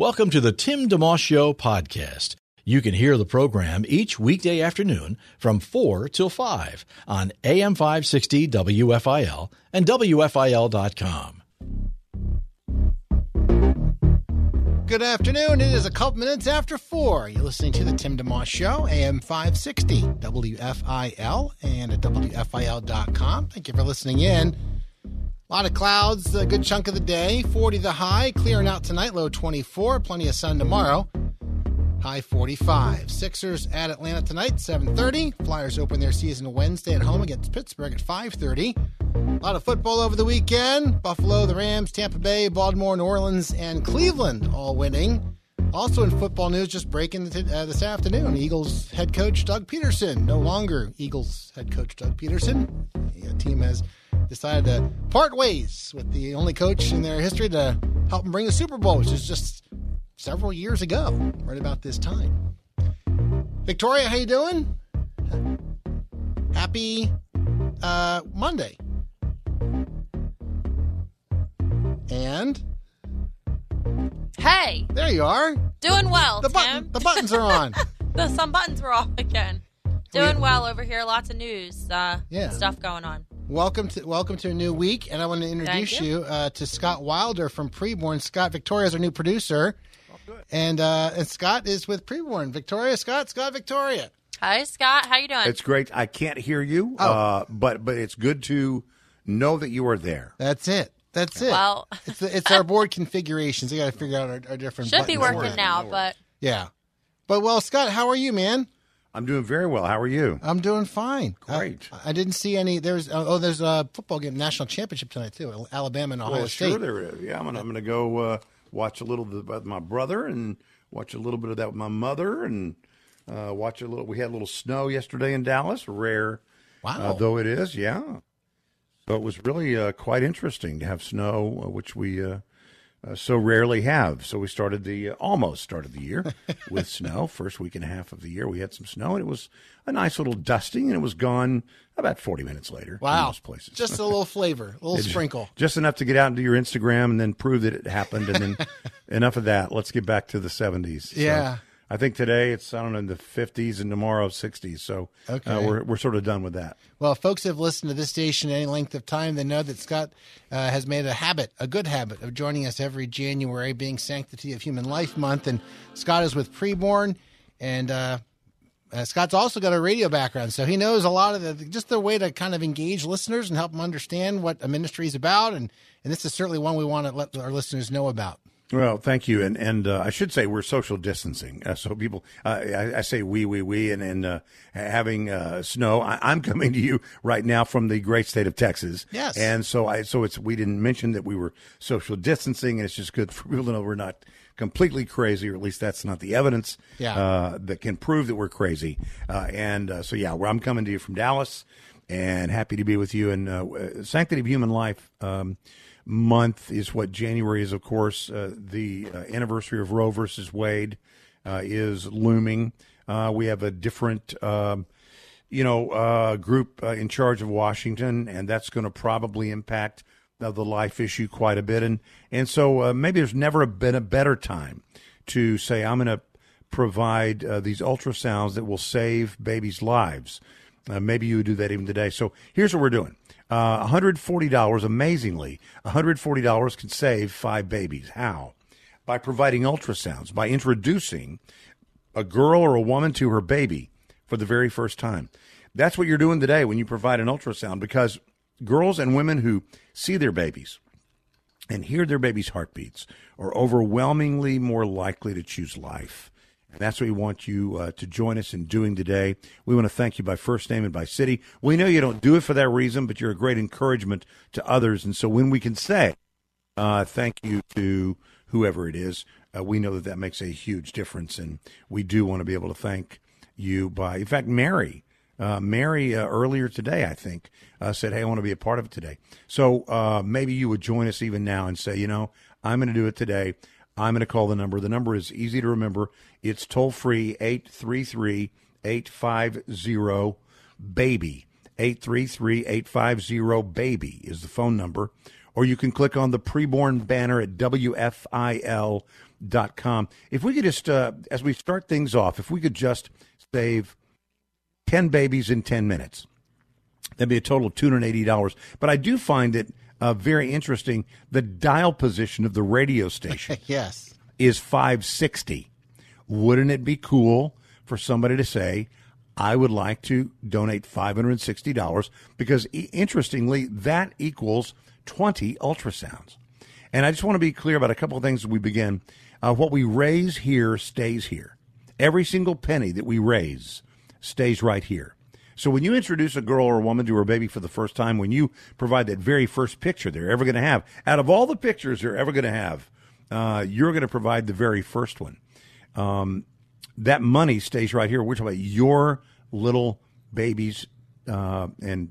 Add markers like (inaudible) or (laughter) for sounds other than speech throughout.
Welcome to the Tim DeMoss Show podcast. You can hear the program each weekday afternoon from 4 till 5 on AM 560 WFIL and WFIL.com. Good afternoon. It is a couple minutes after 4. You're listening to the Tim DeMoss Show, AM 560 WFIL and at WFIL.com. Thank you for listening in. A lot of clouds, a good chunk of the day. 40 the high, clearing out tonight, low 24. Plenty of sun tomorrow, high 45. Sixers at Atlanta tonight, 7.30. Flyers open their season Wednesday at home against Pittsburgh at 5.30. A lot of football over the weekend. Buffalo, the Rams, Tampa Bay, Baltimore, New Orleans, and Cleveland all winning. Also in football news, just breaking uh, this afternoon, Eagles head coach Doug Pederson, no longer Eagles head coach Doug Pederson. The team has decided to part ways with the only coach in their history to help them bring the Super Bowl, which is just several years ago, right about this time. Victoria, how you doing? Happy uh, Monday. And Hey, there you are. doing well, The Tim. button, the buttons are on. (laughs) The- some buttons were off again. Doing well over here. Lots of news, uh, Yeah. stuff going on. welcome to welcome to a new week, and I want to introduce Thank you, you. uh, to Scott Wilder from Preborn. Scott Victoria is our new producer, and uh, and Scott is with Preborn. Victoria, Scott, Scott, Victoria. Hi, Scott. How you doing? It's great. I can't hear you, Oh. uh, but but it's good to know that you are there. That's it. That's it. Well- it's it's our (laughs) board configurations. We got to figure out our, our different. Should be working now, but Yeah, but well, Scott, how are you, man? I'm doing very well. How are you? I'm doing fine. Great. I, I didn't see any. There's oh, there's a football game, national championship tonight too. Alabama and Ohio well, State. sure there is. Yeah, I'm gonna, I'm gonna go uh, watch a little bit with my brother and watch a little bit of that with my mother and uh, watch a little. We had a little snow yesterday in Dallas. Rare, Wow. uh, though it is. Yeah. So it was really uh, quite interesting to have snow, uh, which we uh, uh, so rarely have. So we started the uh, almost started the year (laughs) with snow. First week and a half of the year, we had some snow, and it was a nice little dusting, and it was gone about forty minutes later. Wow. most places, Just a little flavor, a little (laughs) It- sprinkle. just enough to get out into your Instagram and then prove that it happened, and then (laughs) enough of that. Let's get back to the seventies. Yeah. I think today it's I don't know in the fifties and tomorrow sixties. So uh, Okay. we're we're sort of done with that. Well, if folks have listened to this station any length of time, they know that Scott uh, has made a habit, a good habit, of joining us every January, being Sanctity of Human Life Month. And Scott is with Preborn, and uh, uh, Scott's also got a radio background, so he knows a lot of the just the way to kind of engage listeners and help them understand what a ministry is about. And and this is certainly one we want to let our listeners know about. Well, thank you, and and uh, I should say we're social distancing. Uh, so people, uh, I, I say we, we, we, and and uh, having uh, snow. I, I'm (laughs) coming to you right now from the great state of Texas. Yes. and so I so it's we didn't mention that we were social distancing, and it's just good for people to know we're not completely crazy, or at least that's not the evidence Yeah. uh, that can prove that we're crazy. Uh, and uh, so yeah, well, I'm coming to you from Dallas, and happy to be with you. And uh, Sanctity of Human Life. Um, month is what January is, of course. Uh, the uh, anniversary of Roe versus Wade uh, is looming. Uh, we have a different, um, you know, uh, group uh, in charge of Washington, and that's going to probably impact the life issue quite a bit. And and so maybe there's never been a better time to say I'm going to provide these ultrasounds that will save babies' lives. Maybe you would do that even today. So here's what we're doing. Uh, $140, amazingly, $140 can save five babies. How? By providing ultrasounds, by introducing a girl or a woman to her baby for the very first time. That's what you're doing today when you provide an ultrasound because girls and women who see their babies and hear their baby's heartbeats are overwhelmingly more likely to choose life. And that's what we want you uh, to join us in doing today. We want to thank you by first name and by city. We know you don't do it for that reason, but you're a great encouragement to others. And so when we can say, Uh, thank you to whoever it is. Uh, we know that that makes a huge difference, and we do want to be able to thank you by, in fact, Mary. Uh, Mary uh, earlier today, I think, uh, said, "Hey, I want to be a part of it today." So uh, maybe you would join us even now and say, "You know, I'm going to do it today. I'm going to call the number. The number is easy to remember. It's toll free 833 850 baby. 833 850 baby is the phone number. Or you can click on the preborn banner at WFIL.com. If we could just, uh, as we start things off, if we could just save 10 babies in 10 minutes, that'd be a total of $280. But I do find it uh, very interesting the dial position of the radio station. (laughs) yes. Is 560. Wouldn't it be cool for somebody to say, I would like to donate $560 because interestingly, that equals 20 ultrasounds. And I just want to be clear about a couple of things as we begin. Uh, what we raise here stays here. Every single penny that we raise stays right here. So when you introduce a girl or a woman to her baby for the first time, when you provide that very first picture they're ever going to have, out of all the pictures they're ever going to have, uh, you're going to provide the very first one. Um, that money stays right here. We're talking about your little babies uh, and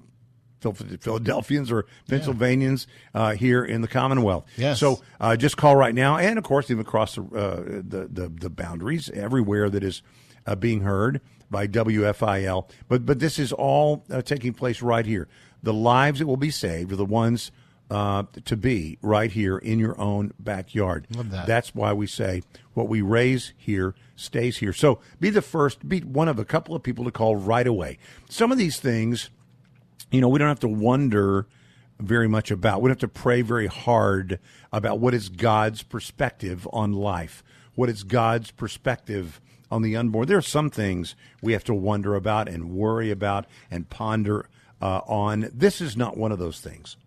Philadelphians or Pennsylvanians uh, here in the Commonwealth. Yes. So uh, just call right now, and of course, even across the uh, the, the, the boundaries, everywhere that is uh, being heard by WFIL. But but this is all uh, taking place right here. The lives that will be saved are the ones uh, to be right here in your own backyard. Love that. That's why we say what we raise here stays here. So be the first, be one of a couple of people to call right away. Some of these things, you know, we don't have to wonder very much about. We don't have to pray very hard about what is God's perspective on life, what is God's perspective on the unborn. There are some things we have to wonder about and worry about and ponder uh, on. This is not one of those things.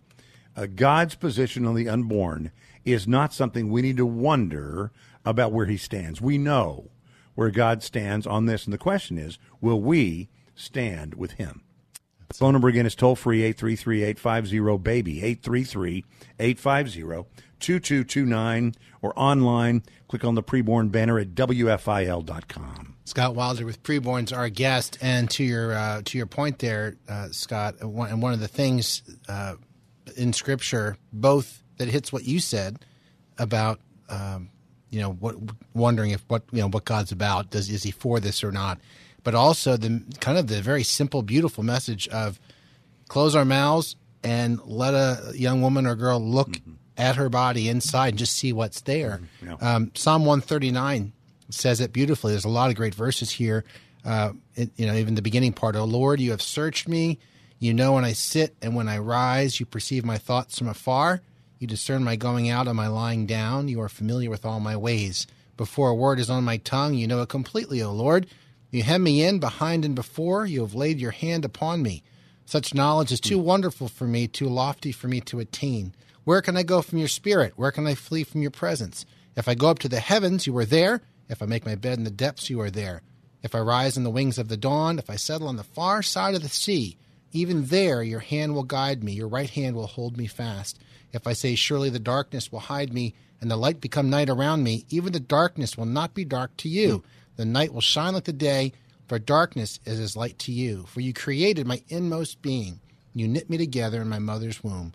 Uh, God's position on the unborn is not something we need to wonder about where he stands. We know where God stands on this, and the question is, will we stand with him? Phone number again is toll free 833 850 BABY, 833 850 2229, or online. Click on the preborn banner at WFIL.com. Scott Wilder with Preborn's our guest, and to your uh, to your point there, uh, Scott, and one of the things uh, in Scripture, both that hits what you said about um, you know what wondering if what you know what God's about, does is He for this or not, but also the kind of the very simple, beautiful message of close our mouths and let a young woman or girl look mm-hmm. At her body inside and just see what's there. Mm-hmm. Yeah. Um, Psalm one thirty nine says it beautifully. There's a lot of great verses here. Uh, it, you know, even the beginning part. Oh Lord, you have searched me. You know when I sit and when I rise. You perceive my thoughts from afar. You discern my going out and my lying down. You are familiar with all my ways. Before a word is on my tongue, you know it completely, O Lord. You hem me in behind and before. You have laid your hand upon me. Such knowledge is too wonderful for me, too lofty for me to attain. Where can I go from your spirit? Where can I flee from your presence? If I go up to the heavens, you are there. If I make my bed in the depths, you are there. If I rise on the wings of the dawn, if I settle on the far side of the sea, even there your hand will guide me, your right hand will hold me fast. If I say, Surely the darkness will hide me, and the light become night around me, even the darkness will not be dark to you. The night will shine like the day, for darkness is as light to you. For you created my inmost being. You knit me together in my mother's womb.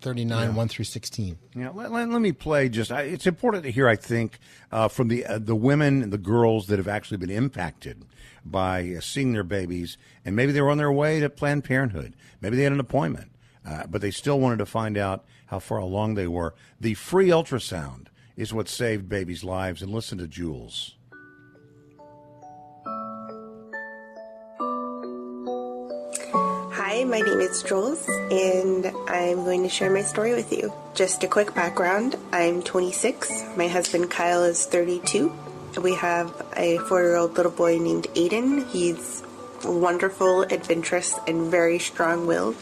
139, yeah. 1 through 16. Yeah, let, let, let me play just, I, it's important to hear, I think, uh, from the, uh, the women and the girls that have actually been impacted by uh, seeing their babies, and maybe they were on their way to Planned Parenthood. Maybe they had an appointment uh, but they still wanted to find out how far along they were. The free ultrasound is what saved babies' lives. And listen to Jules. My name is Jules, and I'm going to share my story with you. Just a quick background I'm 26, my husband Kyle is 32. We have a four year old little boy named Aiden. He's wonderful, adventurous, and very strong willed.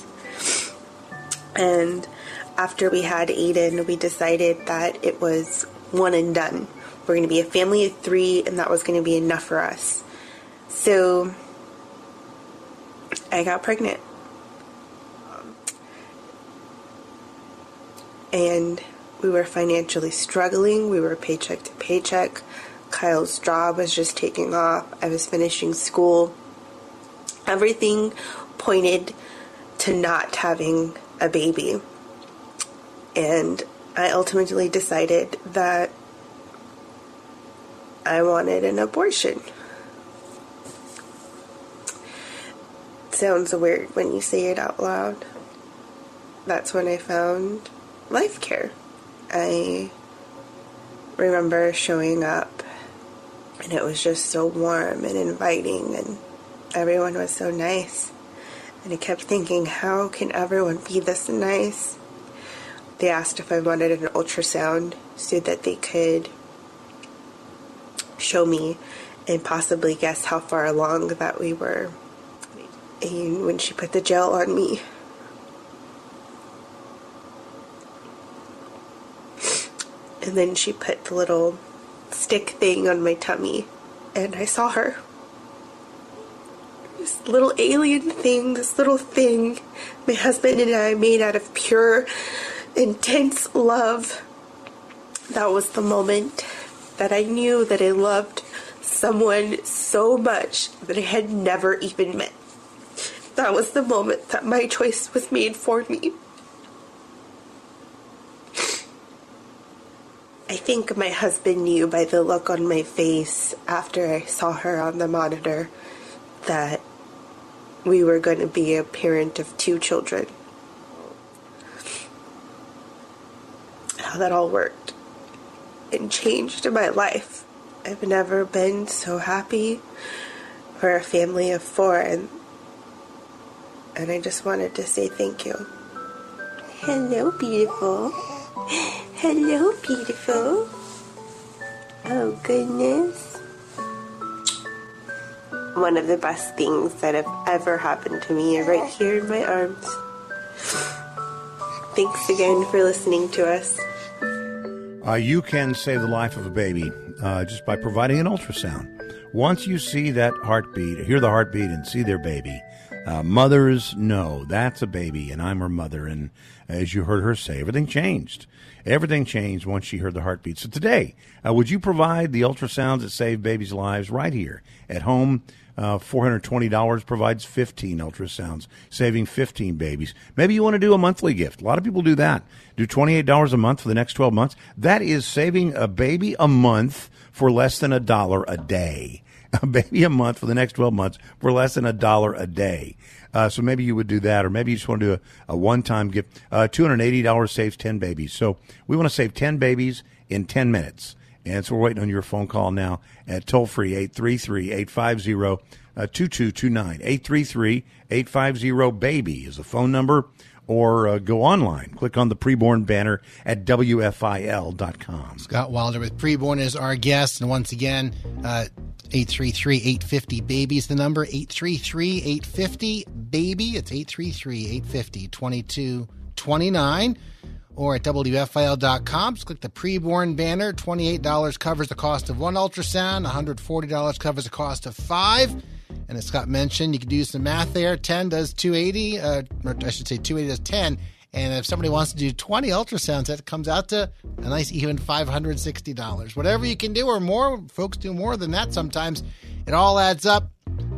And after we had Aiden, we decided that it was one and done. We're going to be a family of three, and that was going to be enough for us. So I got pregnant. And we were financially struggling. We were paycheck to paycheck. Kyle's job was just taking off. I was finishing school. Everything pointed to not having a baby. And I ultimately decided that I wanted an abortion. sounds weird when you say it out loud. That's when I found life care. I remember showing up and it was just so warm and inviting and everyone was so nice. And I kept thinking, how can everyone be this nice? They asked if I wanted an ultrasound so that they could show me and possibly guess how far along that we were. And when she put the gel on me, and then she put the little stick thing on my tummy, and I saw her this little alien thing, this little thing my husband and I made out of pure, intense love. That was the moment that I knew that I loved someone so much that I had never even met. That was the moment that my choice was made for me. I think my husband knew by the look on my face after I saw her on the monitor that we were going to be a parent of two children. How that all worked and changed my life. I've never been so happy for a family of four, and, and I just wanted to say thank you. Hello, beautiful. Hello, beautiful. Oh, goodness one of the best things that have ever happened to me right here in my arms. Thanks again for listening to us. Uh, you can save the life of a baby uh, just by providing an ultrasound. Once you see that heartbeat, hear the heartbeat, and see their baby, uh, mothers know that's a baby, and I'm her mother. And as you heard her say, everything changed. Everything changed once she heard the heartbeat. So today, uh, would you provide the ultrasounds that save babies' lives right here at home? Uh, $420 provides 15 ultrasounds, saving 15 babies. Maybe you want to do a monthly gift. A lot of people do that. Do $28 a month for the next 12 months. That is saving a baby a month for less than a dollar a day. (laughs) A baby a month for the next 12 months for less than a dollar a day. Uh, so maybe you would do that, or maybe you just want to do a, a one time gift. Uh, $280 saves 10 babies. So we want to save 10 babies in 10 minutes. And so we're waiting on your phone call now at toll free 833 850 2229. 833 850 BABY is the phone number. Or uh, go online. Click on the preborn banner at WFIL.com. Scott Wilder with preborn is our guest. And once again, uh, 833 850 BABY is the number. 833 850 BABY. It's 833 850 2229 or at WFIL.com. Just click the preborn banner. $28 covers the cost of one ultrasound, $140 covers the cost of five. And as Scott mentioned, you can do some math there. 10 does 280, uh, or I should say 280 does 10. And if somebody wants to do 20 ultrasounds, that comes out to a nice even $560. Whatever you can do or more, folks do more than that sometimes. It all adds up.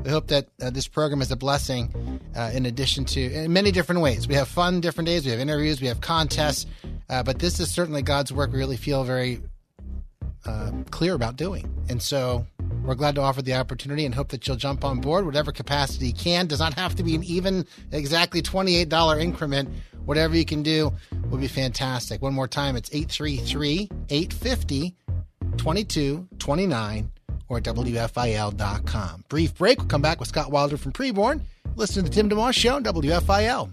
We hope that uh, this program is a blessing uh, in addition to in many different ways. We have fun different days, we have interviews, we have contests, uh, but this is certainly God's work we really feel very uh, clear about doing. And so we're glad to offer the opportunity and hope that you'll jump on board, whatever capacity you can. Does not have to be an even exactly $28 increment. Whatever you can do will be fantastic. One more time, it's 833 850 2229 or WFIL.com. Brief break. We'll come back with Scott Wilder from Preborn. Listen to the Tim DeMoss Show on WFIL.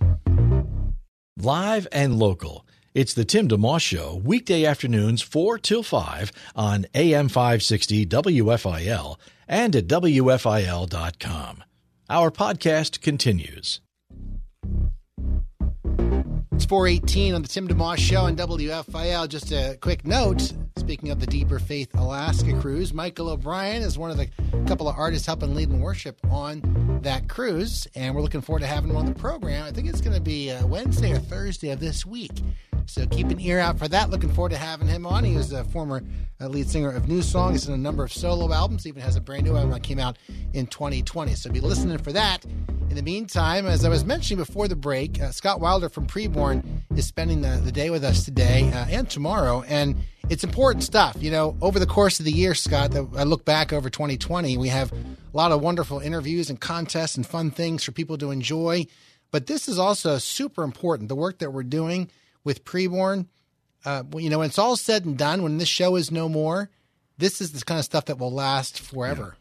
Live and local. It's the Tim DeMoss Show, weekday afternoons 4 till 5 on AM 560 WFIL and at WFIL.com. Our podcast continues. It's 418 on the Tim DeMoss Show on WFIL. Just a quick note. Speaking of the Deeper Faith Alaska cruise, Michael O'Brien is one of the couple of artists helping lead and worship on that cruise, and we're looking forward to having him on the program. I think it's going to be uh, Wednesday or Thursday of this week. So keep an ear out for that. Looking forward to having him on. He was a former uh, lead singer of NewSong. He's in a number of solo albums. He Even has a brand new album that came out in 2020. So be listening for that. In the meantime, as I was mentioning before the break, uh, Scott Wilder from Preborn is spending the, the day with us today uh, and tomorrow. And it's important stuff. You know, over the course of the year, Scott, that I look back over 2020, we have a lot of wonderful interviews and contests and fun things for people to enjoy. But this is also super important. The work that we're doing with Preborn, uh, you know, when it's all said and done, when this show is no more, this is the kind of stuff that will last forever.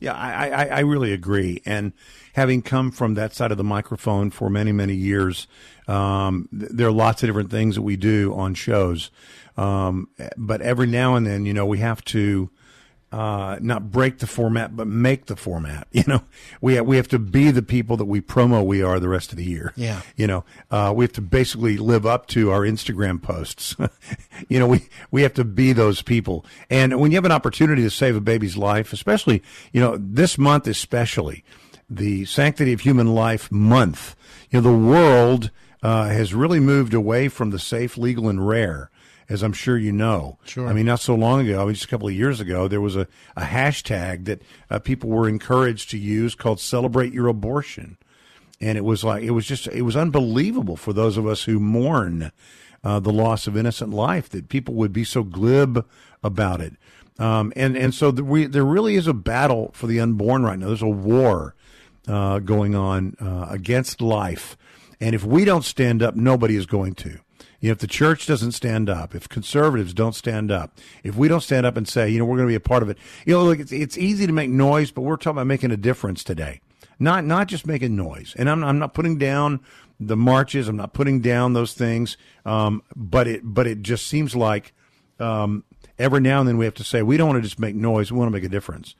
Yeah, I, I, I really agree. And having come from that side of the microphone for many, many years, um, there are lots of different things that we do on shows. Um, but every now and then, you know, we have to uh, not break the format, but make the format. (laughs) You know, we have, we have to be the people that we promo we are the rest of the year. Yeah. You know, uh, we have to basically live up to our Instagram posts. (laughs) you know, we, we have to be those people. And when you have an opportunity to save a baby's life, especially, you know, this month especially, the Sanctity of Human Life month, you know, the world, uh, has really moved away from the safe, legal, and rare as I'm sure you know. Sure. I mean, not so long ago, I mean, just a couple of years ago, there was a, a hashtag that uh, people were encouraged to use called "Celebrate Your Abortion," and it was like it was just it was unbelievable for those of us who mourn uh, the loss of innocent life that people would be so glib about it. Um, and and so the, we, there really is a battle for the unborn right now. There's a war uh, going on uh, against life, and if we don't stand up, nobody is going to. You know, if the church doesn't stand up, if conservatives don't stand up, if we don't stand up and say, you know, we're going to be a part of it, you know, look, it's, it's easy to make noise, but we're talking about making a difference today. Not, not just making noise. And I'm, I'm not putting down the marches. I'm not putting down those things. Um, but it, but it just seems like, um, every now and then we have to say, we don't want to just make noise. We want to make a difference.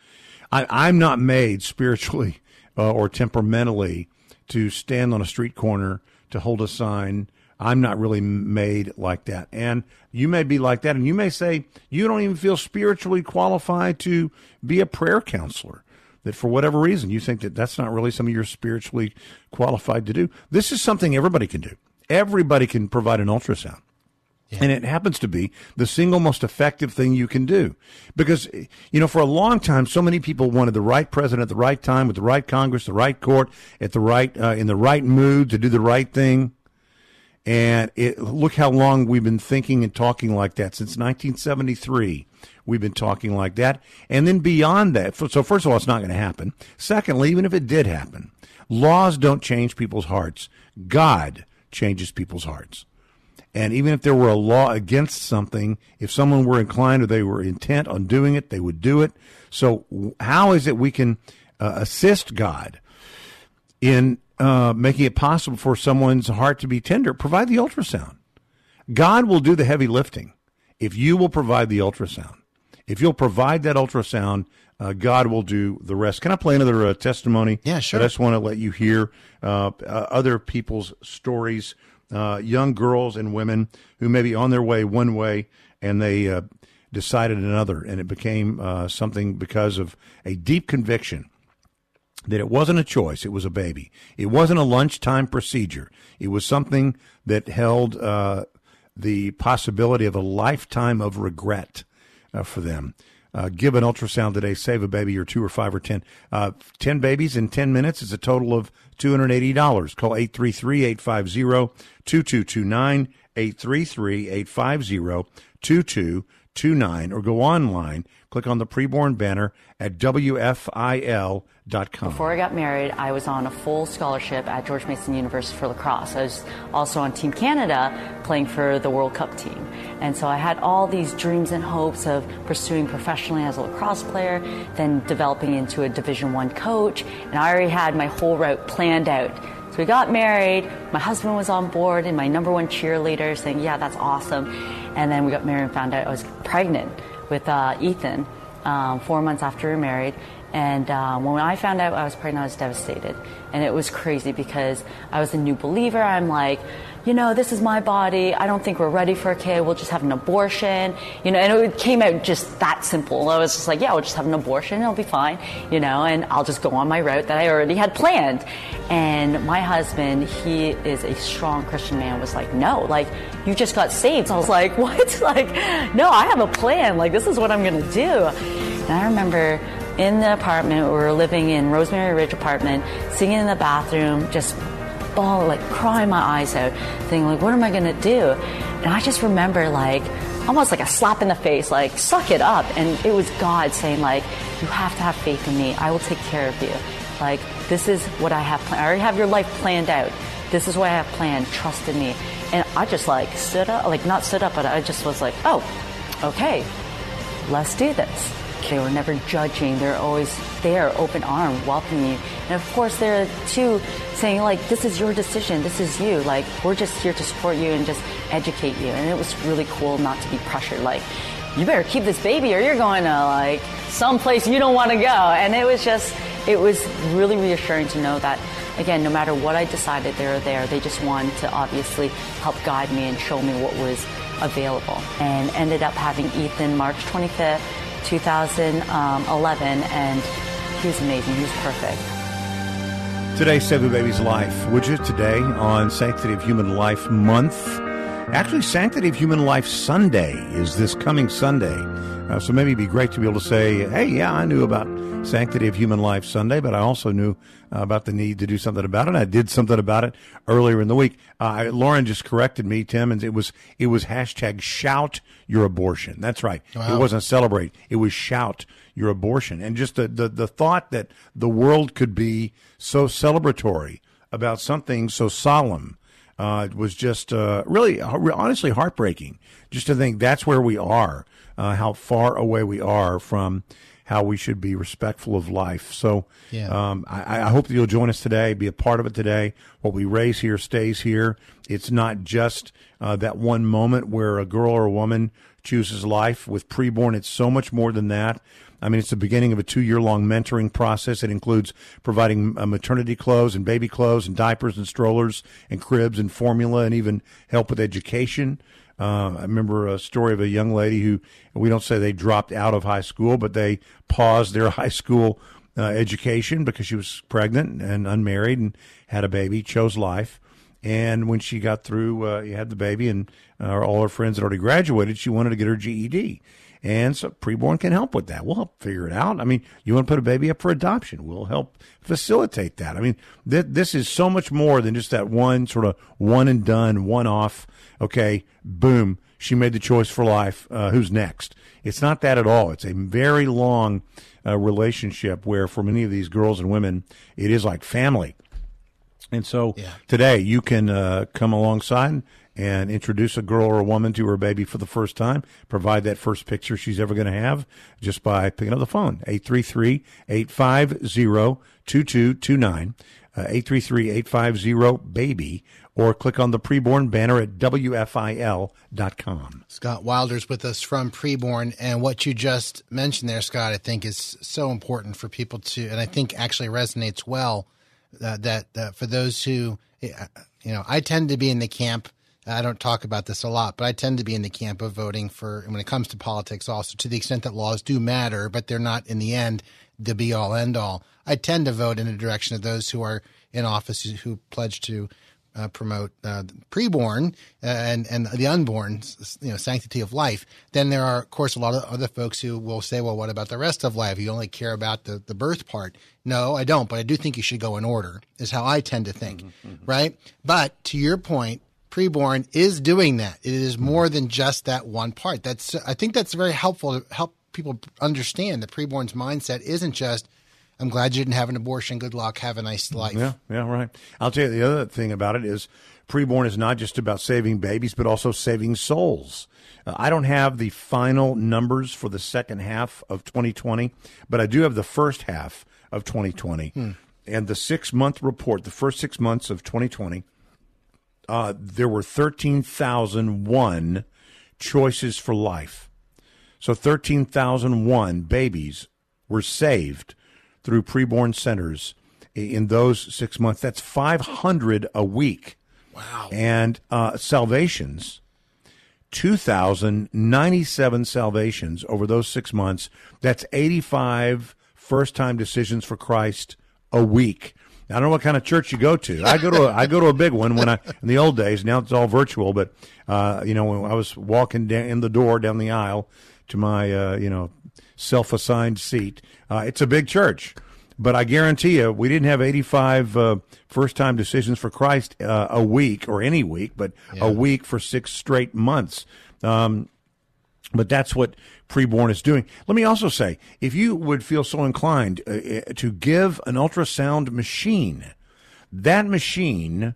I, I'm not made spiritually uh, or temperamentally to stand on a street corner to hold a sign I'm not really made like that. And you may be like that. And you may say you don't even feel spiritually qualified to be a prayer counselor. That for whatever reason, you think that that's not really something you're spiritually qualified to do. This is something everybody can do. Everybody can provide an ultrasound. Yeah. And it happens to be the single most effective thing you can do. Because, you know, for a long time, so many people wanted the right president at the right time with the right Congress, the right court, at the right, uh, in the right mood to do the right thing. And it, look how long we've been thinking and talking like that since 1973. We've been talking like that. And then beyond that, so first of all, it's not going to happen. Secondly, even if it did happen, laws don't change people's hearts. God changes people's hearts. And even if there were a law against something, if someone were inclined or they were intent on doing it, they would do it. So how is it we can uh, assist God in uh, making it possible for someone's heart to be tender, provide the ultrasound. God will do the heavy lifting if you will provide the ultrasound. If you'll provide that ultrasound, uh, God will do the rest. Can I play another uh, testimony? Yeah, sure. I just want to let you hear uh, uh, other people's stories, uh, young girls and women who may be on their way one way and they decided another, and it became something because of a deep conviction that it wasn't a choice, it was a baby. It wasn't a lunchtime procedure. It was something that held uh, the possibility of a lifetime of regret uh, for them. Uh, give an ultrasound today, save a baby or two or five or ten. Uh, ten babies in ten minutes is a total of $280. Call 833-850-2229, 833-850-2229, or go online, click on the preborn banner at WFIL before I got married, I was on a full scholarship at George Mason University for lacrosse. I was also on Team Canada playing for the World Cup team. And so I had all these dreams and hopes of pursuing professionally as a lacrosse player, then developing into a Division One coach, and I already had my whole route planned out. So we got married, my husband was on board, and my number one cheerleader saying, Yeah, that's awesome. And then we got married and found out I was pregnant with uh, Ethan um, four months after we were married And um, when I found out I was pregnant, I was devastated. And it was crazy because I was a new believer. I'm like, you know, this is my body. I don't think we're ready for a kid. We'll just have an abortion. You know, and it came out just that simple. I was just like, yeah, we'll just have an abortion. It'll be fine. You know, and I'll just go on my route that I already had planned. And my husband, he is a strong Christian man, was like, no, like, you just got saved. I was like, (laughs) what? like, no, I have a plan. Like, this is what I'm going to do. And I remember in the apartment, we were living in Rosemary Ridge apartment, singing in the bathroom, just bawl, like crying my eyes out, thinking like, what am I gonna do? And I just remember like almost like a slap in the face, like suck it up. And it was God saying like, you have to have faith in me. I will take care of you. Like this is what I have planned. I already have your life planned out. This is what I have planned. Trust in me. And I just like stood up, like not stood up, but I just was like, oh, okay, let's do this. They were never judging. They're always there, open arm, welcoming you. And of course, there are two saying like, "This is your decision. This is you. Like, we're just here to support you and just educate you." And it was really cool not to be pressured. Like, you better keep this baby, or you're going to like someplace you don't want to go. And it was just, it was really reassuring to know that. Again, no matter what I decided, they were there. They just wanted to obviously help guide me and show me what was available. And ended up having Ethan March 25th, 2011, and he was amazing. He was perfect. Today, Save a Baby's Life. Would you? Today on Sanctity of Human Life Month. Actually, Sanctity of Human Life Sunday is this coming Sunday. Uh, so maybe it'd be great to be able to say, hey, yeah, I knew about Sanctity of Human Life Sunday, but I also knew uh, about the need to do something about it. I did something about it earlier in the week. Uh, Lauren just corrected me, Tim, and it was it was hashtag shout your abortion. That's right. Wow. It wasn't celebrate. It was shout your abortion. And just the, the, the thought that the world could be so celebratory about something so solemn uh, was just uh, really, honestly, heartbreaking. Just to think that's where we are, uh, how far away we are from how we should be respectful of life. So yeah. um, I, I, hope that you'll join us today, be a part of it today. What we raise here stays here. It's not just uh, that one moment where a girl or a woman chooses life. With preborn, it's so much more than that. I mean, it's the beginning of a two year long mentoring process. It includes providing uh, maternity clothes and baby clothes and diapers and strollers and cribs and formula and even help with education. Uh, I remember a story of a young lady who we don't say they dropped out of high school, but they paused their (laughs) high school uh, education because she was pregnant and unmarried and had a baby, chose life. And when she got through, uh, had the baby, and uh, all her friends had already graduated, she wanted to get her GED. And so preborn can help with that. We'll help figure it out. I mean, you want to put a baby up for adoption. We'll help facilitate that. I mean, th- this is so much more than just that one sort of one and done, one off. Okay, boom. She made the choice for life. Uh, who's next? It's not that at all. It's a very long uh, relationship where for many of these girls and women, it is like family. And so yeah. today you can uh, come alongside and introduce a girl or a woman to her baby for the first time, provide that first picture she's ever going to have just by picking up the phone, 833-850-2229, uh, 833-850-BABY, or click on the preborn banner at WFIL.com. Scott Wilder's with us from preborn. And what you just mentioned there, Scott, I think is so important for people to, and I think actually resonates well, uh, that uh, for those who, uh, you know, I tend to be in the camp – I don't talk about this a lot, but I tend to be in the camp of voting for, when it comes to politics, also to the extent that laws do matter, but they're not in the end the be all end all. I tend to vote in the direction of those who are in office who pledge to uh, promote uh, preborn uh, and and the unborn, you know, sanctity of life. Then there are, of course, a lot of other folks who will say, "Well, what about the rest of life? You only care about the the birth part." No, I don't, but I do think you should go in order. Is how I tend to think, mm-hmm, mm-hmm. right? But to your point, preborn is doing that. It is more than just that one part. That's I think that's very helpful to help people understand the preborn's mindset isn't just I'm glad you didn't have an abortion. Good luck. Have a nice life. Yeah, yeah, right. I'll tell you the other thing about it is preborn is not just about saving babies, but also saving souls. Uh, I don't have the final numbers for the second half of 2020, but I do have the first half of 2020. Hmm. And the six month report, the first six months of 2020, uh, there were 13,001 choices for life. So 13,001 babies were saved through preborn centers in those six months. That's 500 a week. Wow. And uh, salvations, 2,097 salvations over those six months. That's 85 first time decisions for Christ a week. I don't know what kind of church you go to. I go to a, I go to a big one when I in the old days. Now it's all virtual, but uh, you know when I was walking down in the door down the aisle to my uh, you know self assigned seat, uh, it's a big church. But I guarantee you, we didn't have 85 uh, first time decisions for Christ uh, a week or any week, but Yeah. a week for six straight months. Um, but that's what preborn is doing. Let me also say, if you would feel so inclined uh, uh, to give an ultrasound machine, that machine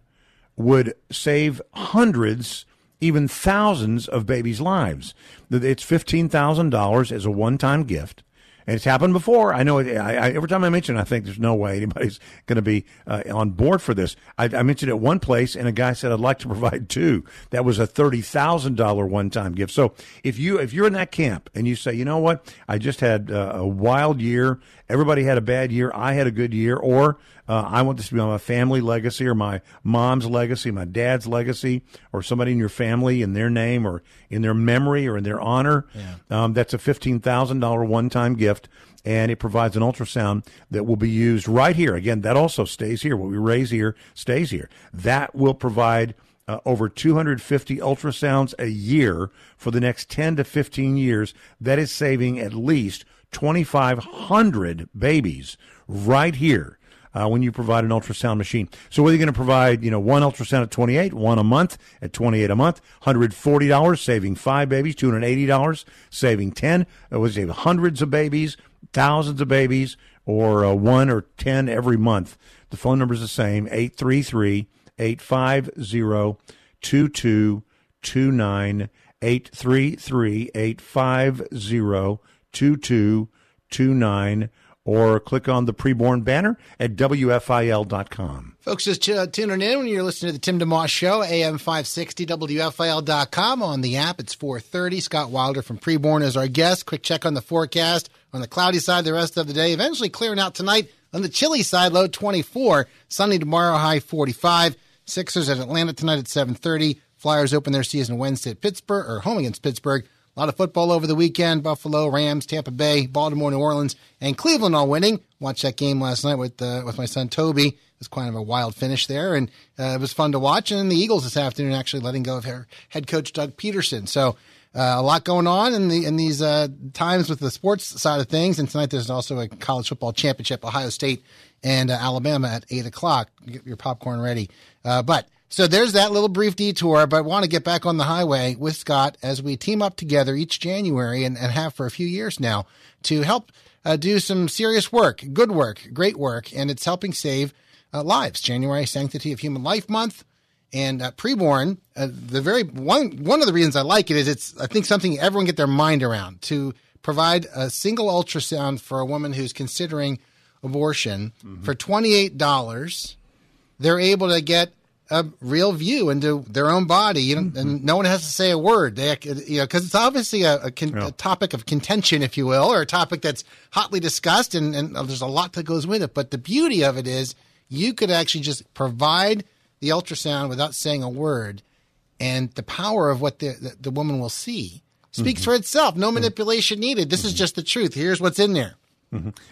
would save hundreds, even thousands of babies' lives. It's fifteen thousand dollars as a one-time gift. And it's happened before. I know. I, I, every time I mention, it, I think there's no way anybody's (laughs) going to be uh, on board for this. I, I mentioned it one place, and a guy said I'd like to (laughs) provide two. That was a thirty thousand dollar one time gift. So if you if you're in that camp and you say, you know what, I just had uh, a wild year. Everybody had a bad year. I had a good year, or uh, I want this to be on my family legacy or my mom's legacy, my dad's legacy, or somebody in your family in their name or in their memory or in their honor. Um, that's a fifteen thousand dollar one time gift, and it provides an ultrasound that will be used right here. Again, that also stays here. What we raise here stays here. That will provide. Uh, over 250 ultrasounds a year for the next 10 to 15 years. That is saving at least 2,500 babies right here uh, when you provide an ultrasound machine. So whether you're going to provide, you know, one ultrasound at 28, one a month at 28 a month, $140, saving five babies, $280, saving 10, it was save hundreds of babies, thousands of babies, or uh, one or 10 every month. The phone number is the same, 833 850 2229 833 850 2229 or click on the preborn banner at WFIL.com. Folks, just uh, tuning in when you're listening to the Tim DeMoss Show, AM 560, WFIL.com. On the app, it's 430. Scott Wilder from Preborn is our guest. Quick check on the forecast. On the cloudy side the rest of the day, eventually clearing out tonight. On the chilly side, low 24. Sunny tomorrow, high 45. Sixers at Atlanta tonight at 730. Flyers open their season Wednesday at Pittsburgh, or home against Pittsburgh. A lot of football over the weekend. Buffalo, Rams, Tampa Bay, Baltimore, New Orleans, and Cleveland all winning. Watched that game last night with uh, with my son Toby. It was kind of a wild finish there, and uh, it was fun to watch. And the Eagles this afternoon actually letting go of her head coach Doug Pederson. So uh, a lot going on in the in these uh, times with the sports side of things. And tonight there's also a college football championship, Ohio State and uh, Alabama at eight o'clock. Get your popcorn ready. Uh, but so there's that little brief detour, but I want to get back on the highway with Scott as we team up together each January and, and have for a few years now to help uh, do some serious work, good work, great work, and it's helping save uh, lives. January Sanctity of Human Life Month. And uh, preborn, uh, the very one one of the reasons I like it is it's I think something everyone get their mind around to provide a single ultrasound for a woman who's considering abortion for twenty eight dollars. They're able to get a real view into their own body, you know, and mm-hmm. no one has to say a word. They, you know, because it's obviously a, a, con- a topic of contention, if you will, or a topic that's hotly discussed, and, and uh, there's a lot that goes with it. But the beauty of it is, you could actually just provide the ultrasound without saying a word, and the power of what the the, the woman will see speaks mm-hmm. for itself. No mm-hmm. manipulation needed. This is just the truth. Here's what's in there.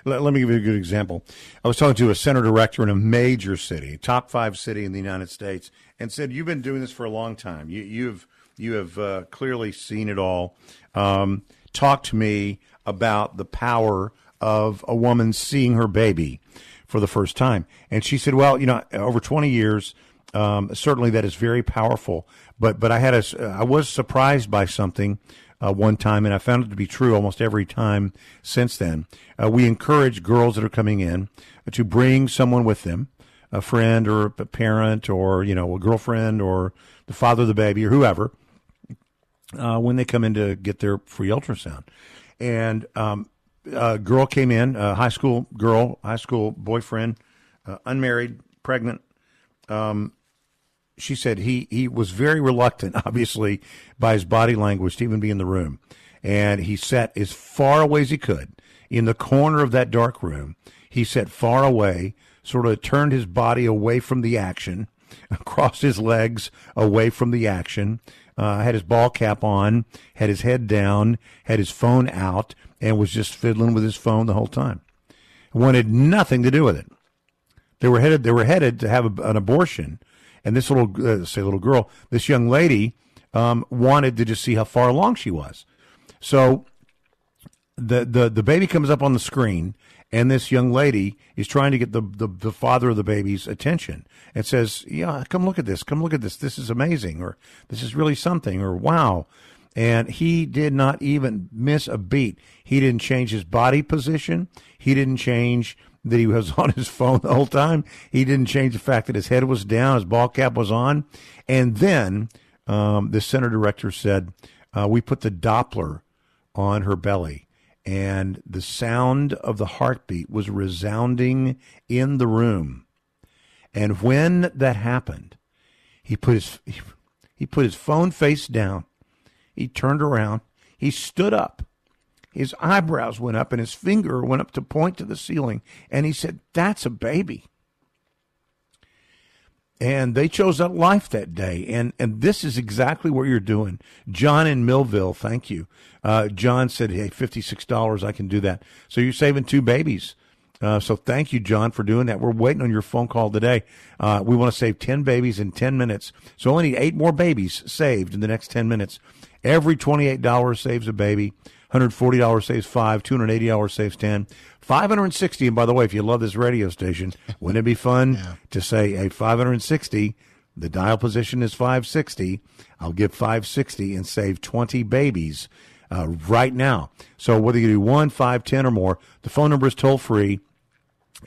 Let, let me give you a good example. I was talking to a center director in a major city, top five city in the United States, and said, "You've been doing this for a long time. You, you've you have uh, clearly seen it all. Um, talk to me about the power of a woman seeing her baby for the first time." And she said, "Well, you know, over twenty years." Um, certainly, that is very powerful. But but I had a I was surprised by something uh, one time, and I found it to be true almost every time since then. Uh, we encourage girls that are coming in to bring someone with them, a friend or a parent or you know a girlfriend or the father of the baby or whoever, uh, when they come in to get their free ultrasound. And um, a girl came in, a high school girl, high school boyfriend, uh, unmarried, pregnant. Um, she said he he was very reluctant, (laughs) obviously, by his body language to even be in the room, and he sat as far away as he could. in the corner of that dark room. He sat far away, sort of turned his body away from the action, (laughs) crossed his legs away from the action, uh, had his ball cap on, had his head down, had his phone out, and was just fiddling with his phone the whole time. Wanted nothing to do with it. They were headed. They were headed to have a, an abortion, and this little, uh, say, little girl, this young lady, um, wanted to just see how far along she was. So, the the the baby comes up on the screen, and this young lady is trying to get the, the, the father of the baby's attention and says, "Yeah, come look at this. Come look at this. This is amazing, or this is really something, or wow." And he did not even miss a beat. He didn't change his body position. He didn't change that he was (laughs) on his phone the whole time. He didn't change the fact that his head was down, his ball cap was on. And then um, the center director said, uh, We put the Doppler on her belly and the sound of the heartbeat was resounding in the room. And when that happened, he put his he, (laughs) he put his phone face down. He turned around. He stood up. His eyebrows went up and his finger went up to point to the ceiling. And he said, That's a baby and they chose that life that day. And and this is exactly what you're doing, John in Millville. Thank you. Uh, John said, "Hey, fifty six dollars, I can do that." So you're saving two babies. Uh, so thank you, John, for doing that. We're waiting on your phone call today. Uh, we want to save ten babies in ten minutes. So only need eight more babies saved in the next ten minutes. Every twenty eight dollars saves a baby. $140 saves five, $280 saves 10, 560. And by the way, if you love this radio station, wouldn't it be fun (laughs) yeah. to say, hey, 560, the dial position is 560. I'll give 560 and save 20 babies uh, right now. So whether you do one, five, ten, or more, the phone number is toll free.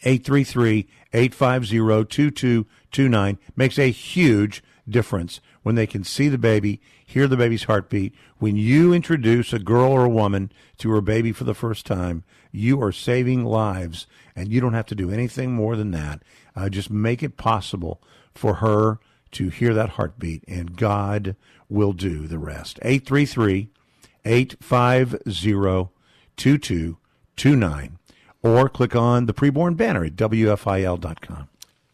833 850 2229 makes a huge difference when they can see the baby, hear the baby's heartbeat. When you introduce a girl or a woman to her baby for the first time, you are saving lives, and you don't have to do anything more than that. Uh, just make it possible for her to hear that heartbeat, and God will do the rest. 833 850 2229 or click on the preborn banner at WFIL.com.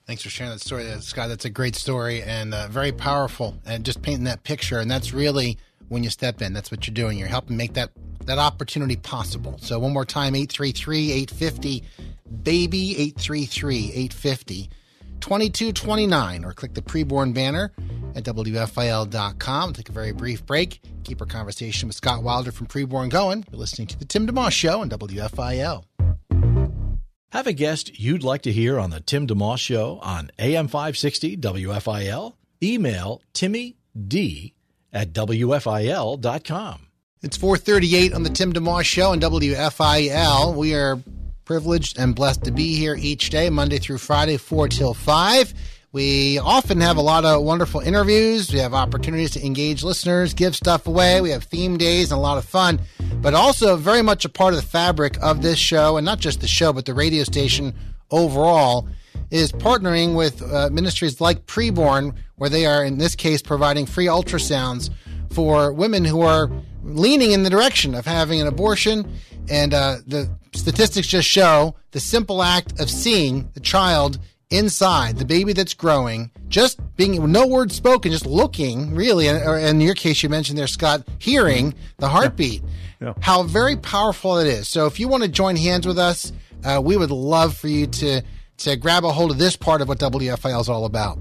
Thanks for sharing that story, Scott. That's a great story and uh, very powerful, and just painting that picture. And that's really when you step in. That's what you're doing. You're helping make that that opportunity possible. So one more time, 833-850 baby 833-850 2229 or click the preborn banner at WFIL.com. Take a very brief break. Keep our conversation with Scott Wilder from Preborn going. You're listening to the Tim DeMoss Show on WFIL. Have a guest you'd like to hear on the Tim DeMoss Show on AM 560 WFIL? Email Timmy D at WFIL.com. It's 438 on the Tim DeMoss Show on WFIL. We are privileged and blessed to be here each day, Monday through Friday, 4 till 5. We often have a lot of wonderful interviews. We have opportunities to engage listeners, give stuff away. We have theme days and a lot of fun, but also very much a part of the fabric of this show, and not just the show, but the radio station overall, is partnering with uh, ministries like Preborn, where they are, in this case, providing free ultrasounds for women who are leaning in the direction of having an abortion. And uh, the statistics just show the simple act of seeing the child inside the baby that's growing, just being no words spoken, just looking really, or in your case, you mentioned there, Scott, hearing the heartbeat, yeah. Yeah. how very powerful it is. So if you want to join hands with us, uh, we would love for you to to grab a hold of this part of what WFIL is all about.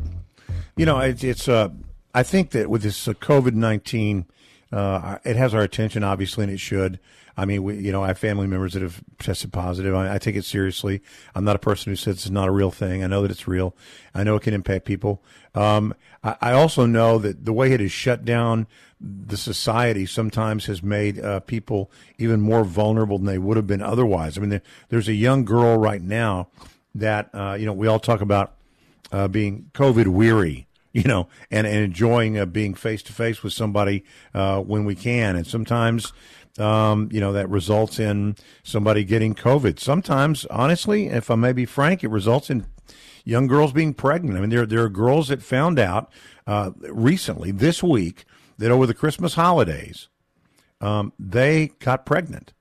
You know, it, it's uh, I think that with this uh, COVID nineteen, uh, it has our attention, obviously, and it should. I mean, we, you know, I have family members that have tested positive. I, I, take it seriously. I'm not a person who says it's not a real thing. I know that it's real. I know it can impact people. Um, I, I, also know that the way it has shut down the society sometimes has made uh, people even more vulnerable than they would have been otherwise. I mean, there, there's a young girl right now that, uh, you know, we all talk about uh, being COVID weary (laughs) you know, and, and enjoying uh, being face to face with somebody uh, when we can. And sometimes um, you know, that results in somebody getting COVID. Sometimes, honestly, if I may be frank, it results in young girls being pregnant. I mean, there, there are girls that found out uh, recently, this week, that over the Christmas holidays, um, they got pregnant.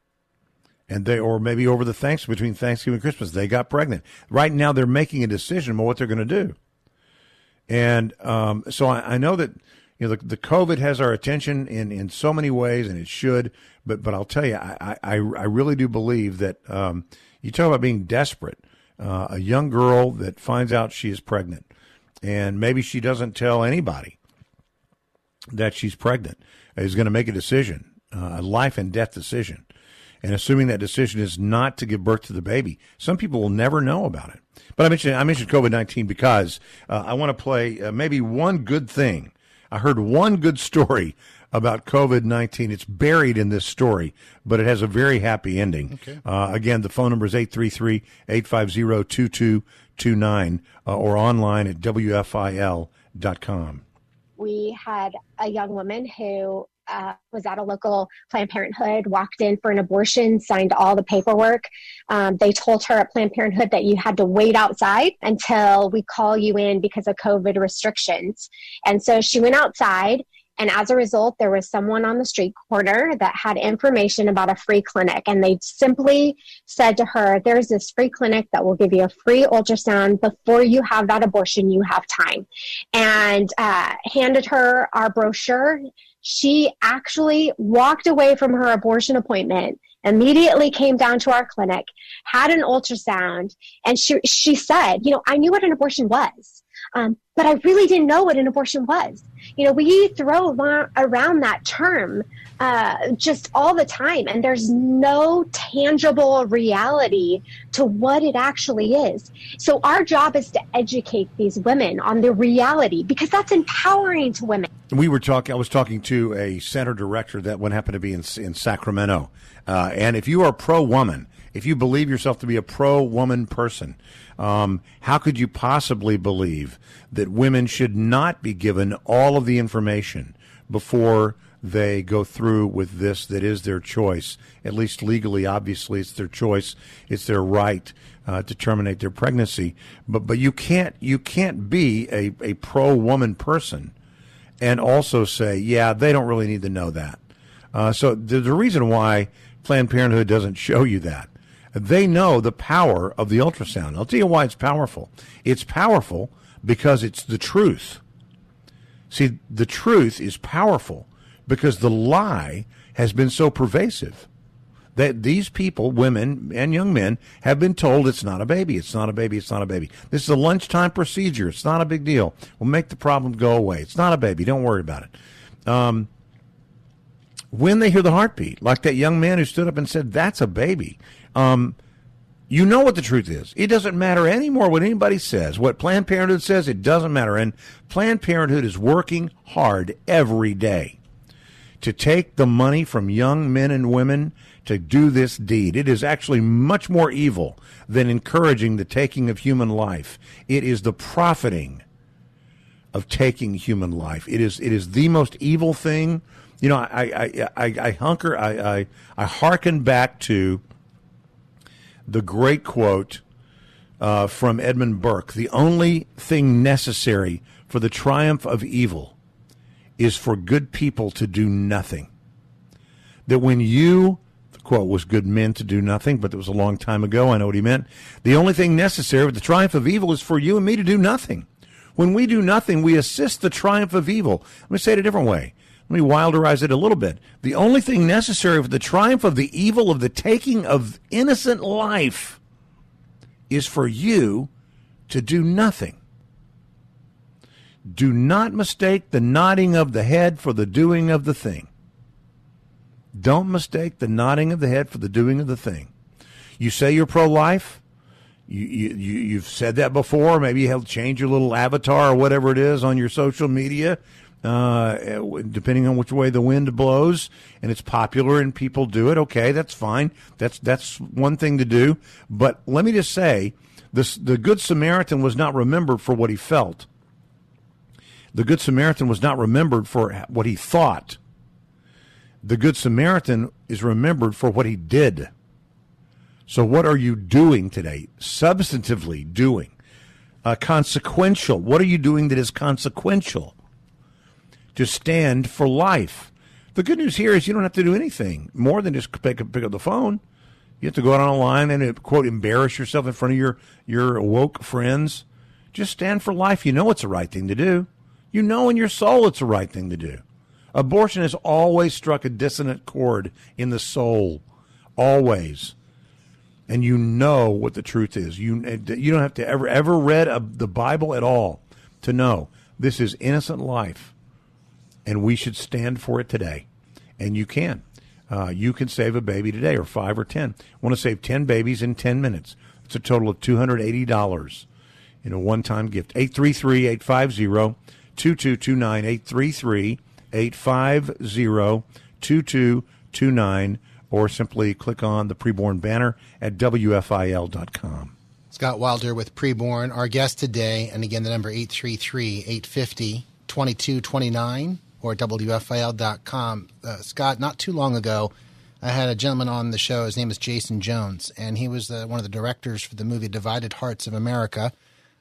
and they or maybe over the thanks between Thanksgiving and Christmas they got pregnant. Right now they're making a decision about what they're going to do, and um, so I, I, know that you know the, the COVID has our attention in in so many ways, and it should. But but I'll tell you, I I, I really do believe that um, you talk about being desperate. Uh, a young girl that finds out she is pregnant, and maybe she doesn't tell anybody that she's pregnant, is going to make a decision, uh, a life and death decision and assuming that decision is not to give birth to the baby, some people will never know about it. But I mentioned I mentioned COVID nineteen because uh, I want to play uh, maybe one good thing. I heard one good story about COVID nineteen. It's buried in this story, but it has a very happy ending. Okay. Uh, again, the phone number is 833-850-2229 uh, or online at wfil.com. We had a young woman who uh, was at a local Planned Parenthood, walked in for an abortion, signed all the paperwork. Um, they told her at Planned Parenthood that you had to wait outside until we call you in because of COVID restrictions. And so she went outside. And as a result, there was someone on the street corner that had information about a free clinic. And they simply said to her, There's this free clinic that will give you a free ultrasound before you have that abortion. You have time. And uh, handed her our brochure she actually walked away from her abortion appointment immediately came down to our clinic had an ultrasound and she, she said you know i knew what an abortion was um, but i really didn't know what an abortion was you know we throw around that term uh, just all the time and there's no tangible reality to what it actually is so our job is to educate these women on the reality because that's empowering to women we were talking. I was talking to a center director that one happened to be in in Sacramento. Uh, and if you are pro woman, if you believe yourself to be a pro woman person, um, how could you possibly believe that women should not be given all of the information before they go through with this that is their choice? At least legally, obviously, it's their choice. It's their right uh, to terminate their pregnancy. But but you can't you can't be a, a pro woman person and also say, yeah, they don't really need to know that. Uh, so there's a reason why Planned Parenthood doesn't show you that. They know the power of the ultrasound. I'll tell you why it's powerful. It's powerful because it's the truth. See, the truth is powerful because the lie has been so pervasive that these people, women and young men, have been told it's not a baby, it's not a baby, it's not a baby. This is a lunchtime procedure. It's not a big deal. We'll make the problem go away. It's not a baby. Don't worry about it. Um, when they hear the heartbeat, like that young man who stood up and said, "That's a baby," um, you know what the truth is. It doesn't matter anymore what anybody says. What Planned Parenthood says, it doesn't matter. And Planned Parenthood is working hard every day to take the money from young men and women to do this deed. It is actually much more evil than encouraging the taking of human life. It is the profiting of taking human life. It is it is the most evil thing. You know, I I, I, I hunker I, I I hearken back to the great quote uh, from Edmund Burke: "The only thing necessary for the triumph of evil is for good people to do nothing." That when you the quote was good men to do nothing, but it was a long time ago. I know what he meant. The only thing necessary for the triumph of evil is for you and me to do nothing. When we do nothing, we assist the triumph of evil. Let me say it a different way. Let me wilderize it a little bit. The only thing necessary for the triumph of the evil of the taking of innocent life is for you to do nothing. Do not mistake the nodding of the head for the doing of the thing. Don't mistake the nodding of the head for the doing of the thing. You say you're pro life. You, you, you've said that before. Maybe you'll change your little avatar or whatever it is on your social media, uh, depending on which way the wind blows. And it's popular and people do it. Okay, that's fine. That's, that's one thing to do. But let me just say this, the Good Samaritan was not remembered for what he felt. The Good Samaritan was not remembered for what he thought the Good Samaritan is remembered for what he did. So, what are you doing today? Substantively doing. Uh, consequential. What are you doing that is consequential? To stand for life. The good news here is you don't have to do anything more than just pick, pick up the phone. You have to go out online and uh, quote embarrass yourself in front of your your woke friends. Just stand for life. You know it's the right thing to do. You know in your soul it's the right thing to do. Abortion has always struck a dissonant chord in the soul, always. And you know what the truth is. You you don't have to ever ever read a, the Bible at all to know this is innocent life, and we should stand for it today. And you can. Uh, you can save a baby today, or five or ten. Want to save ten babies in ten minutes? It's a total of two hundred eighty dollars in a one-time gift. 833 850 2229 833 850 2229 or simply click on the preborn banner at WFIL.com. Scott Wilder with Preborn, our guest today, and again the number 833-850-2229 or WFIL.com. Uh, Scott, not too long ago, I had a gentleman on the show. His name is Jason Jones, and he was uh, one of the directors for the movie Divided Hearts of America.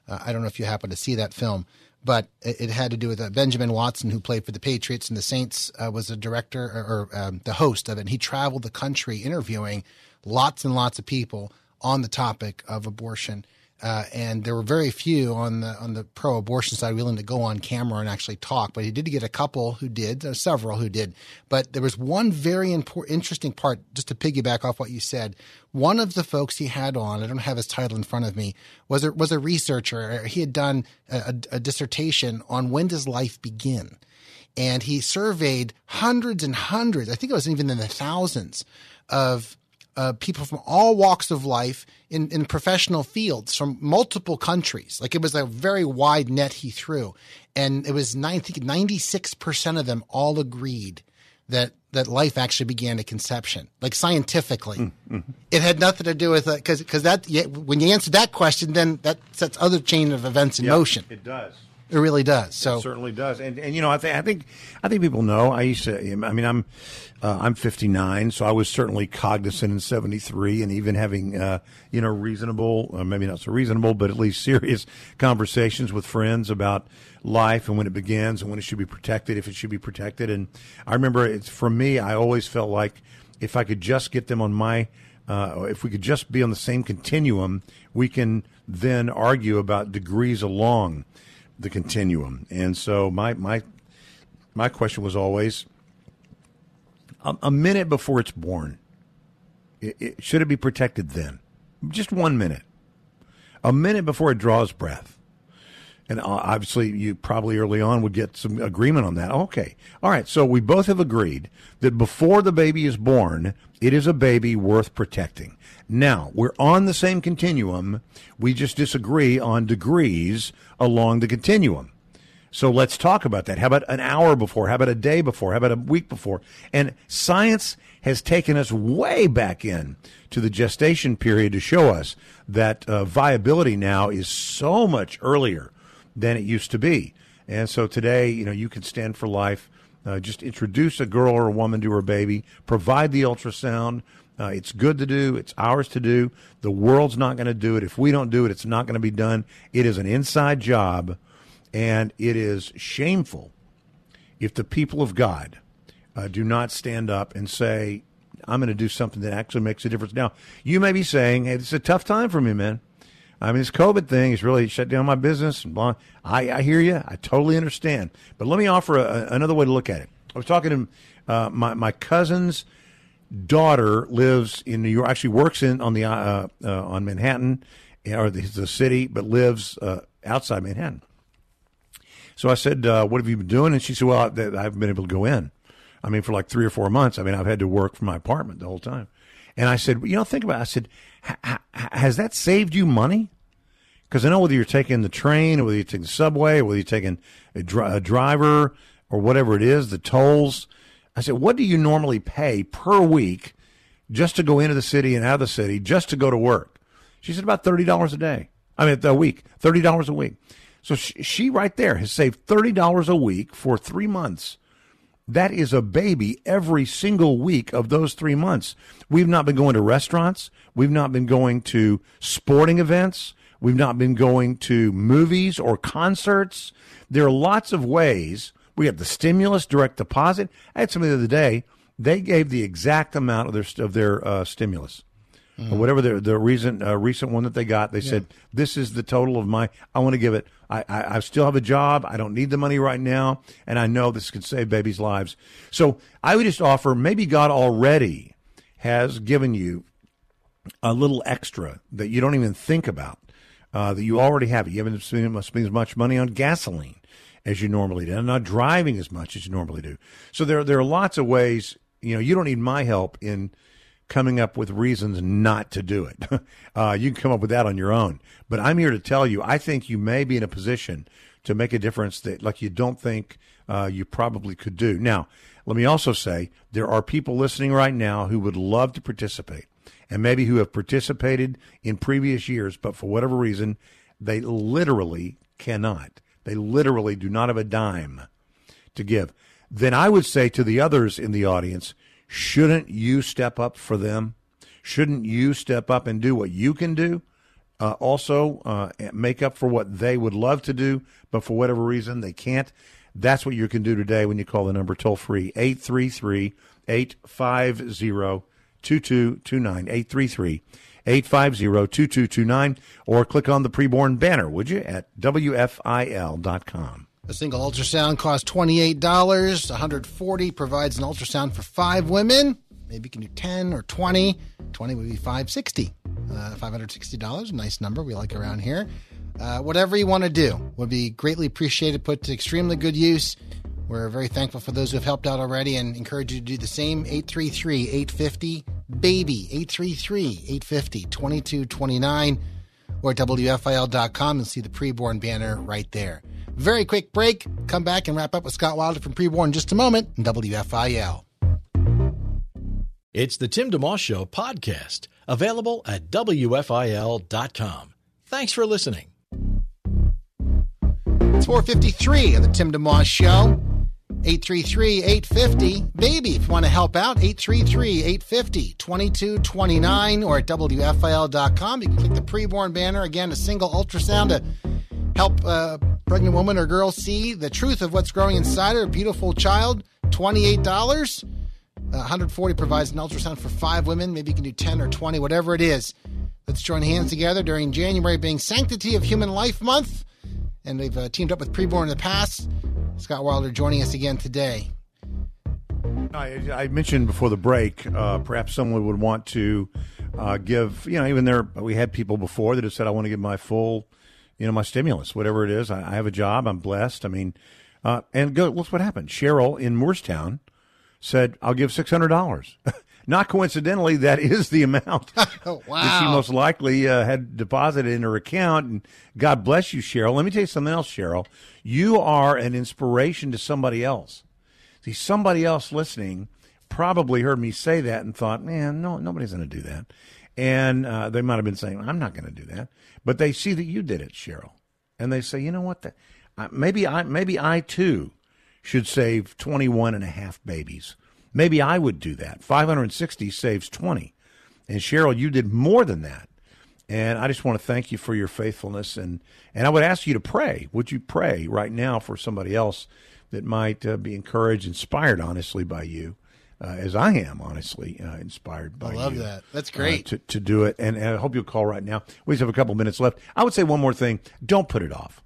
Uh, I don't know if you happen to see that film but it, it had to do with uh, Benjamin Watson, who played for the Patriots and the Saints, uh, was a director or, or um, the host of it. And he traveled the country interviewing lots and lots of people on the topic of abortion. Uh, and there were very few on the on the pro-abortion side willing to go on camera and actually talk. But he did get a couple who did, uh, several who did. But there was one very important, interesting part, just to piggyback off what you said. One of the folks he had on, I don't have his title in front of me, was a, was a researcher. He had done a, a, a dissertation on when does life begin, and he surveyed hundreds and hundreds. I think it was even in the thousands of uh, people from all walks of life in, in professional fields from multiple countries. Like it was a very wide net he threw. And it was, I think 96% of them all agreed that, that life actually began at conception, like scientifically. Mm-hmm. It had nothing to do with it because, because that, when you answer that question, then that sets other chain of events in yep, motion. It does. It really does. So it certainly does. And and you know, I think I think I think people know. I used to. I mean, I'm uh, I'm 59, so I was certainly cognizant in 73, and even having uh, you know reasonable, uh, maybe not so reasonable, but at least (laughs) serious conversations with friends about life and when it begins and when it should be protected, if it should be protected. And I remember, it's for me, I always felt like if I could just get them on my uh, if we could just be on the same continuum, we can then argue about degrees along the continuum. And so my my my question was always a, a minute before it's born. It, it, should it be protected then? Just one minute. A minute before it draws breath. And uh, obviously, you probably early on would get some agreement on that. Okay. All right. So we both have agreed that before the baby is born, it is a baby worth protecting. Now, we're on the same continuum. We just disagree on degrees along the continuum. So let's talk about that. How about an hour before? How about a day before? How about a week before? And science has taken us way back in to the gestation period to show us that uh, viability now is so much earlier than it used to be. And so today, you know, you can stand for life. Uh, just introduce a girl or a woman to her baby, provide the ultrasound, uh, it's good to do. It's ours to do. The world's not going to do it. If we don't do it, it's not going to be done. It is an inside job, and it is shameful if the people of God uh, do not stand up and say, I'm going to do something that actually makes a difference. Now, you may be saying, hey, it's a tough time for me, man. I mean, this COVID thing has really shut down my business. And blah. I, I hear you. I totally understand. But let me offer a, another way to look at it. I was talking to uh, my, my cousin's daughter lives in New York. Actually, works in on the uh, uh, on Manhattan or the, the city, but lives uh, outside Manhattan. So I said, uh, "What have you been doing?" And she said, "Well, I, haven't been able to go in. I mean, for like three or four months. I mean, I've had to work from my apartment the whole time." And I said, "You know, think about." it. I said, "Has that saved you money?" Because I know whether you're taking the train, or whether you're taking the subway, or whether you're taking a, dri- a driver, or whatever it is, the tolls I said, what do you normally pay per week just to go into the city and out of the city, just to go to work? She said, about $30 a day. I mean, a week, $30 a week. So she, she right there has saved $30 a week for three months. That is a baby every single week of those three months. We've not been going to restaurants. We've not been going to sporting events. We've not been going to movies or concerts. There are lots of ways we have the stimulus, direct deposit. I had somebody the other day. They gave the exact amount of their of their uh, stimulus, or whatever the the recent uh, recent one that they got. They said this is the total of my. I want to give it. I, I I still have a job. I don't need the money right now, and I know this could save babies' lives. So I would just offer. Maybe God already has given you a little extra that you don't even think about. Uh, that you already have. You haven't spent, spent as much money on gasoline as you normally do, and not driving as much as you normally do. So there there are lots of ways. You know, you don't need my help in coming up with reasons not to do it. (laughs) uh, you can come up with that on your own. But I'm here to tell you, I think you may be in a position to make a difference that, like, you don't think uh, you probably could do. Now, let me also say there are people listening right now who would love to participate, and maybe who have participated in previous years, but for whatever reason, they literally cannot. They literally do not have a dime to give. Then I would say to the others in the audience, Shouldn't you step up for them? Shouldn't you step up and do what you can do? Uh, also, uh, make up for what they would love to do, but for whatever reason they can't. That's what you can do today when you call the number toll free 833 850 2229. 833 850 2229. Or click on the preborn banner, would you, at WFIL.com. A single ultrasound costs $28. 140 provides an ultrasound for five women. Maybe you can do 10 or 20. 20 would be 560. Uh, $560, nice number we like around here. Uh, whatever you want to do would be greatly appreciated, put to extremely good use. We're very thankful for those who have helped out already and encourage you to do the same. 833 850 BABY. 833 850 2229 or WFIL.com and see the preborn banner right there. Very quick break. Come back and wrap up with Scott Wilder from Preborn in just a moment WFIL. It's the Tim DeMoss Show podcast, available at WFIL.com. Thanks for listening. It's 453 of the Tim DeMoss Show. 833-850 baby. If you want to help out 833-850-2229 or at wfil.com you can click the preborn banner. Again a single ultrasound to help a pregnant woman or girl see the truth of what's growing inside her. A beautiful child $28 uh, 140 provides an ultrasound for five women. Maybe you can do 10 or 20 whatever it is. Let's join hands together during january being sanctity of human life month. And they've uh, teamed up with preborn in the past Scott Wilder joining us again today. I, I mentioned before the break, uh, perhaps someone would want to uh, give, you know, even there, we had people before that have said, I want to give my full, you know, my stimulus, whatever it is. I, I have a job. I'm blessed. I mean, uh, and go, look what happened. Cheryl in Moorestown said, I'll give $600. (laughs) Not coincidentally, that is the amount (laughs) oh, wow. (laughs) that she most likely uh, had deposited in her account. And God bless you, Cheryl. Let me tell you something else, Cheryl. You are an inspiration to somebody else. See, somebody else listening probably heard me say that and thought, man, no, nobody's going to do that. And uh, they might have been saying, I'm not going to do that. But they see that you did it, Cheryl. And they say, you know what? The, uh, maybe I, maybe I too should save 21 and a half babies. Maybe I would do that. 560 saves 20. And Cheryl, you did more than that. And I just want to thank you for your faithfulness. And, and I would ask you to pray. Would you pray right now for somebody else that might uh, be encouraged, inspired, honestly, by you, uh, as I am, honestly, uh, inspired by you. I love you, that. That's uh, great. to, to do it. And, and I hope you'll call right now. We just have a couple minutes left. I would say one more thing. Don't put it off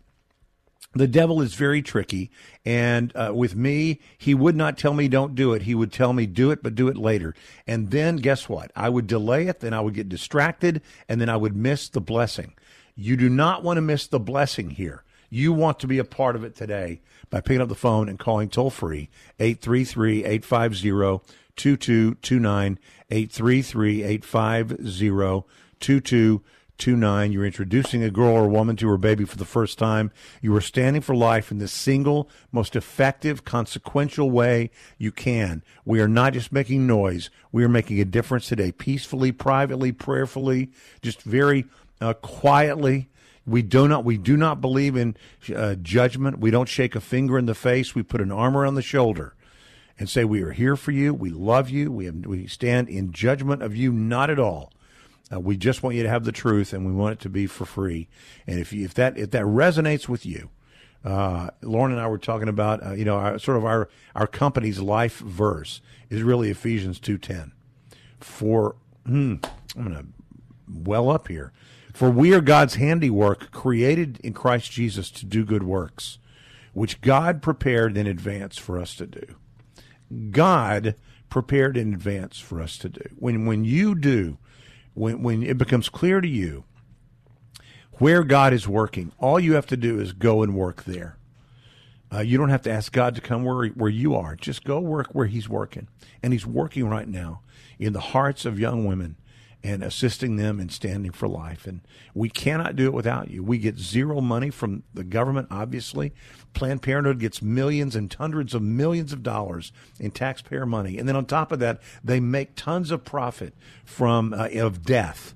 the devil is very tricky. And uh, with me, he would not tell me don't do it. He would tell me do it, but do it later. And then guess what? I would delay it, then I would get distracted, and then I would miss the blessing. You do not want to miss the blessing here. You want to be a part of it today by picking up the phone and calling toll free 833 850 2229 833 850 2229. You're introducing a girl or a woman to her baby for the first time. You are standing for life in the single, most effective, consequential way you can. We are not just making noise. We are making a difference today, peacefully, privately, prayerfully, just very uh, quietly. We do not we do not believe in uh, judgment. We don't shake a finger in the face. We put an arm around the shoulder and say we are here for you. We love you. We have, we stand in judgment of you. Not at all. Uh, we just want you to have the truth, and we want it to be for free. And if you, if that if that resonates with you, uh, Lauren and I were talking about uh, you know our, sort of our our company's life verse is really Ephesians two ten. For hmm, I'm going to well up here. For we are God's handiwork, created in Christ Jesus to do good works, which God prepared in advance for us to do. God prepared in advance for us to do. When when you do, when when it becomes clear to you where God is working, all you have to do is go and work there. Uh, you don't have to ask God to come where where you are. Just go work where He's working, and He's working right now in the hearts of young women and assisting them in standing for life. And we cannot do it without you. We get zero money from the government, obviously. Planned Parenthood gets millions and hundreds of millions of dollars in taxpayer money. And then on top of that, they make tons of profit from uh, of death.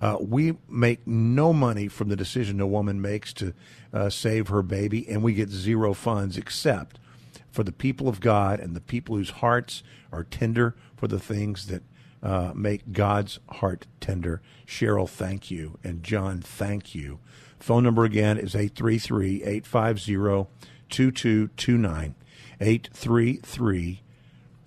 Uh, we make no money from the decision a woman makes to uh, save her baby, and we get zero funds except for the people of God and the people whose hearts are tender for the things that uh, make God's heart tender. Cheryl, thank you. And John, thank you. Phone number again is 833 850 2229. 833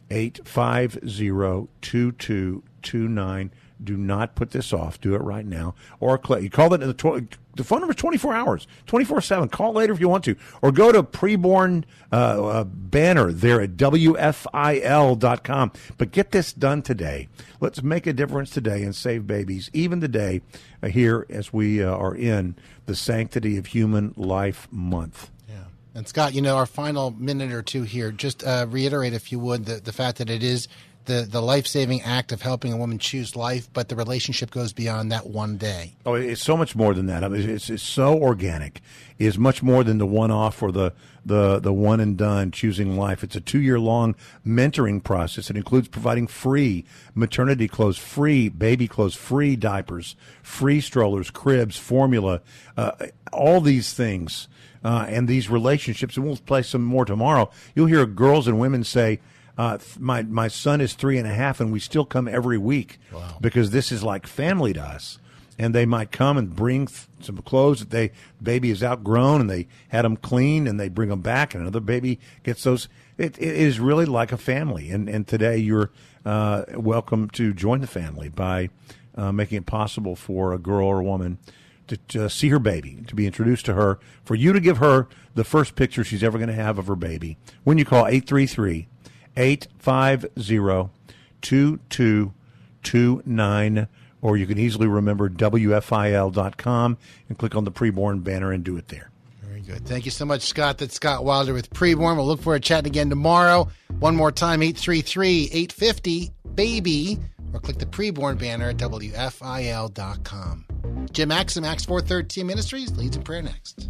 850 2229. Do not put this off. Do it right now. Or you call it in the, tw- the phone number is 24 hours, 24 7. Call later if you want to. Or go to preborn uh, uh, banner there at WFIL.com. But get this done today. Let's make a difference today and save babies, even today, uh, here as we uh, are in the Sanctity of Human Life Month. Yeah. And Scott, you know, our final minute or two here, just uh, reiterate, if you would, the, the fact that it is the, the life saving act of helping a woman choose life, but the relationship goes beyond that one day. Oh, it's so much more than that. I mean, it's, it's so organic. It's much more than the one off or the, the, the one and done choosing life. It's a two year long mentoring process. It includes providing free maternity clothes, free baby clothes, free diapers, free strollers, cribs, formula, uh, all these things. Uh, and these relationships, and we'll play some more tomorrow. You'll hear girls and women say, uh, my my son is three and a half, and we still come every week wow. because this is like family to us. And they might come and bring th- some clothes that they baby is outgrown, and they had them cleaned, and they bring them back, and another baby gets those. It, it is really like a family, and and today you're uh, welcome to join the family by uh, making it possible for a girl or a woman to, to, see her baby, to be introduced to her, for you to give her the first picture she's ever going to have of her baby. When you call 833 850 2229, or you can easily remember WFIL.com and click on the preborn banner and do it there. Very good. Thank you so much, Scott. That's Scott Wilder with Preborn. We'll look forward to chatting again tomorrow. One more time, 833 850 BABY, or click the Preborn banner at WFIL.com. Jim Maxim, Acts 413 Ministries, leads in prayer next.